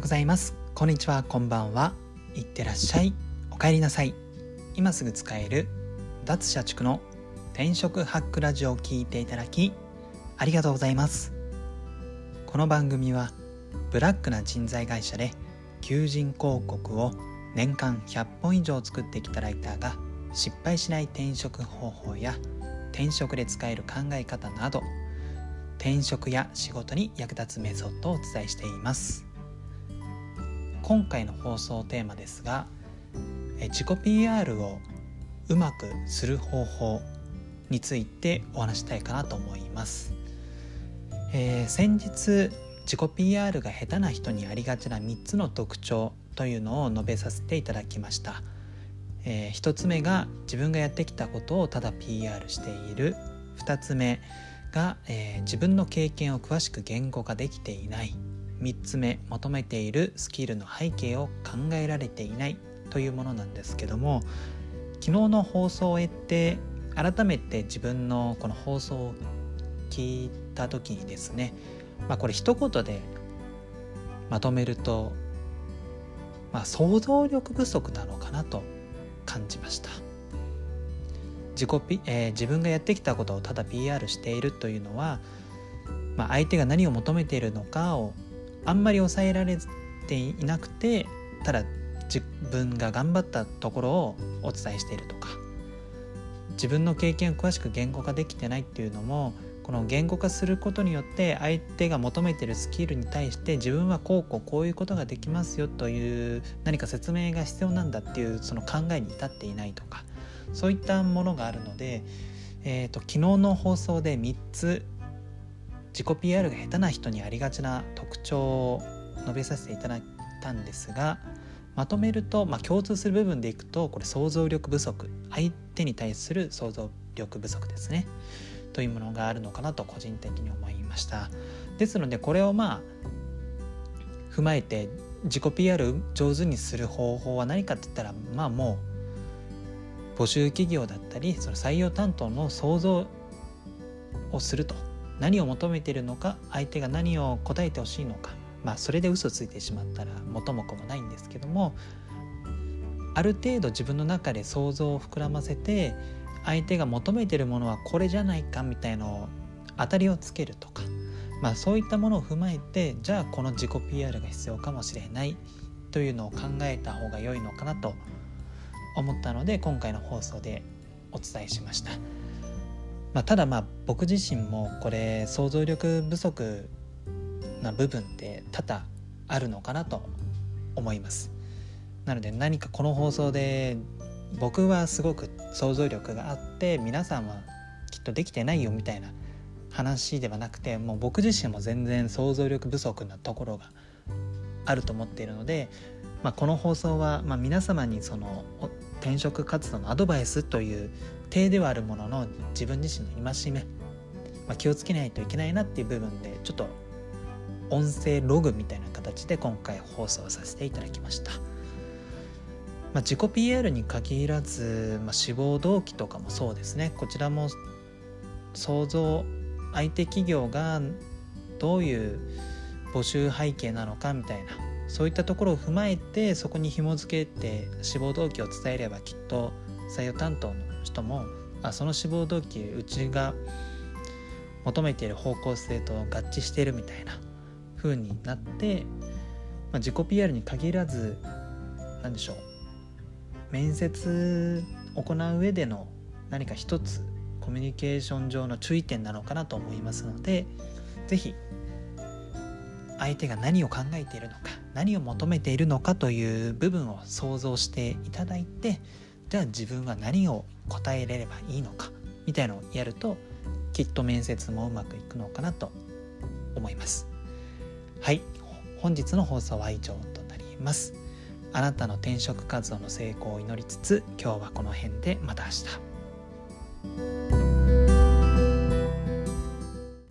ようございます。こんにちは。こんばんは。いってらっしゃい。お帰りなさい。今すぐ使える脱社畜の転職ハックラジオを聞いていただきありがとうございます。この番組はブラックな人材会社で求人広告を年間100本以上作ってきたライターが失敗しない転職方法や転職で使える考え方など転職や仕事に役立つメソッドをお伝えしています。今回の放送テーマですが自己 PR をうまくする方法についてお話したいかなと思います、えー、先日自己 PR が下手な人にありがちな3つの特徴というのを述べさせていただきました、えー、1つ目が自分がやってきたことをただ PR している。2つ目が、えー、自分の経験を詳しく言語化できていない。3つ目求めているスキルの背景を考えられていないというものなんですけども昨日の放送を終えて改めて自分のこの放送を聞いた時にですね、まあ、これ一言でまとめると、まあ、想像力不足なのかなと感じました。自己、えー、自分がやってきたことをただ PR しているというのは、まあ、相手が何を求めているのかをあんまり抑えられていなくてただ自分が頑張ったところをお伝えしているとか自分の経験を詳しく言語化できてないっていうのもこの言語化することによって相手が求めてるスキルに対して自分はこうこうこういうことができますよという何か説明が必要なんだっていうその考えに至っていないとかそういったものがあるので、えーと、昨日の放送で3つ自己 PR が下手な人にありがちな特徴を述べさせていただいたんですがまとめると、まあ、共通する部分でいくとこれ想像力不足相手に対する想像力不足ですね。というものがあるのかなと個人的に思いました。ですのでこれをまあ踏まえて自己 PR 上手にする方法は何かって言ったらまあもう募集企業だったりその採用担当の想像をすると。何を求めてるのか相手が何を答えてほしいのかまあそれで嘘ついてしまったら元も子もないんですけどもある程度自分の中で想像を膨らませて相手が求めてるものはこれじゃないかみたいのを当たりをつけるとか、まあ、そういったものを踏まえてじゃあこの自己 PR が必要かもしれないというのを考えた方が良いのかなと思ったので今回の放送でお伝えしました。まあ、ただまあ僕自身もこれ想像力不足な部分って多々あるのかなと思います。なので何かこの放送で僕はすごく想像力があって皆さんはきっとできてないよみたいな話ではなくてもう僕自身も全然想像力不足なところがあると思っているのでまあ、この放送は、まあ、皆様にその転職活動のアドバイスという体ではあるものの自分自身の戒め、まあ、気をつけないといけないなっていう部分でちょっと音声ログみたいな形で今回放送させていただきました。まあ、自己 PR に限らず、まあ、志望動機とかもそうですねこちらも想像相手企業がどういう募集背景なのかみたいなそういったところを踏まえてそこに紐付けて志望動機を伝えればきっと採用担当の人もあその志望動機うちが求めている方向性と合致しているみたいな風になって、まあ、自己 PR に限らず何でしょう面接を行う上での何か一つコミュニケーション上の注意点なのかなと思いますので是非相手が何を考えているのか何を求めているのかという部分を想像していただいてじゃあ自分は何を答えれればいいのかみたいのをやるときっと面接もうまくいくのかなと思います。はい。本日の放送は以上となります。あなたの転職活動の成功を祈りつつ今日はこの辺でまた明日。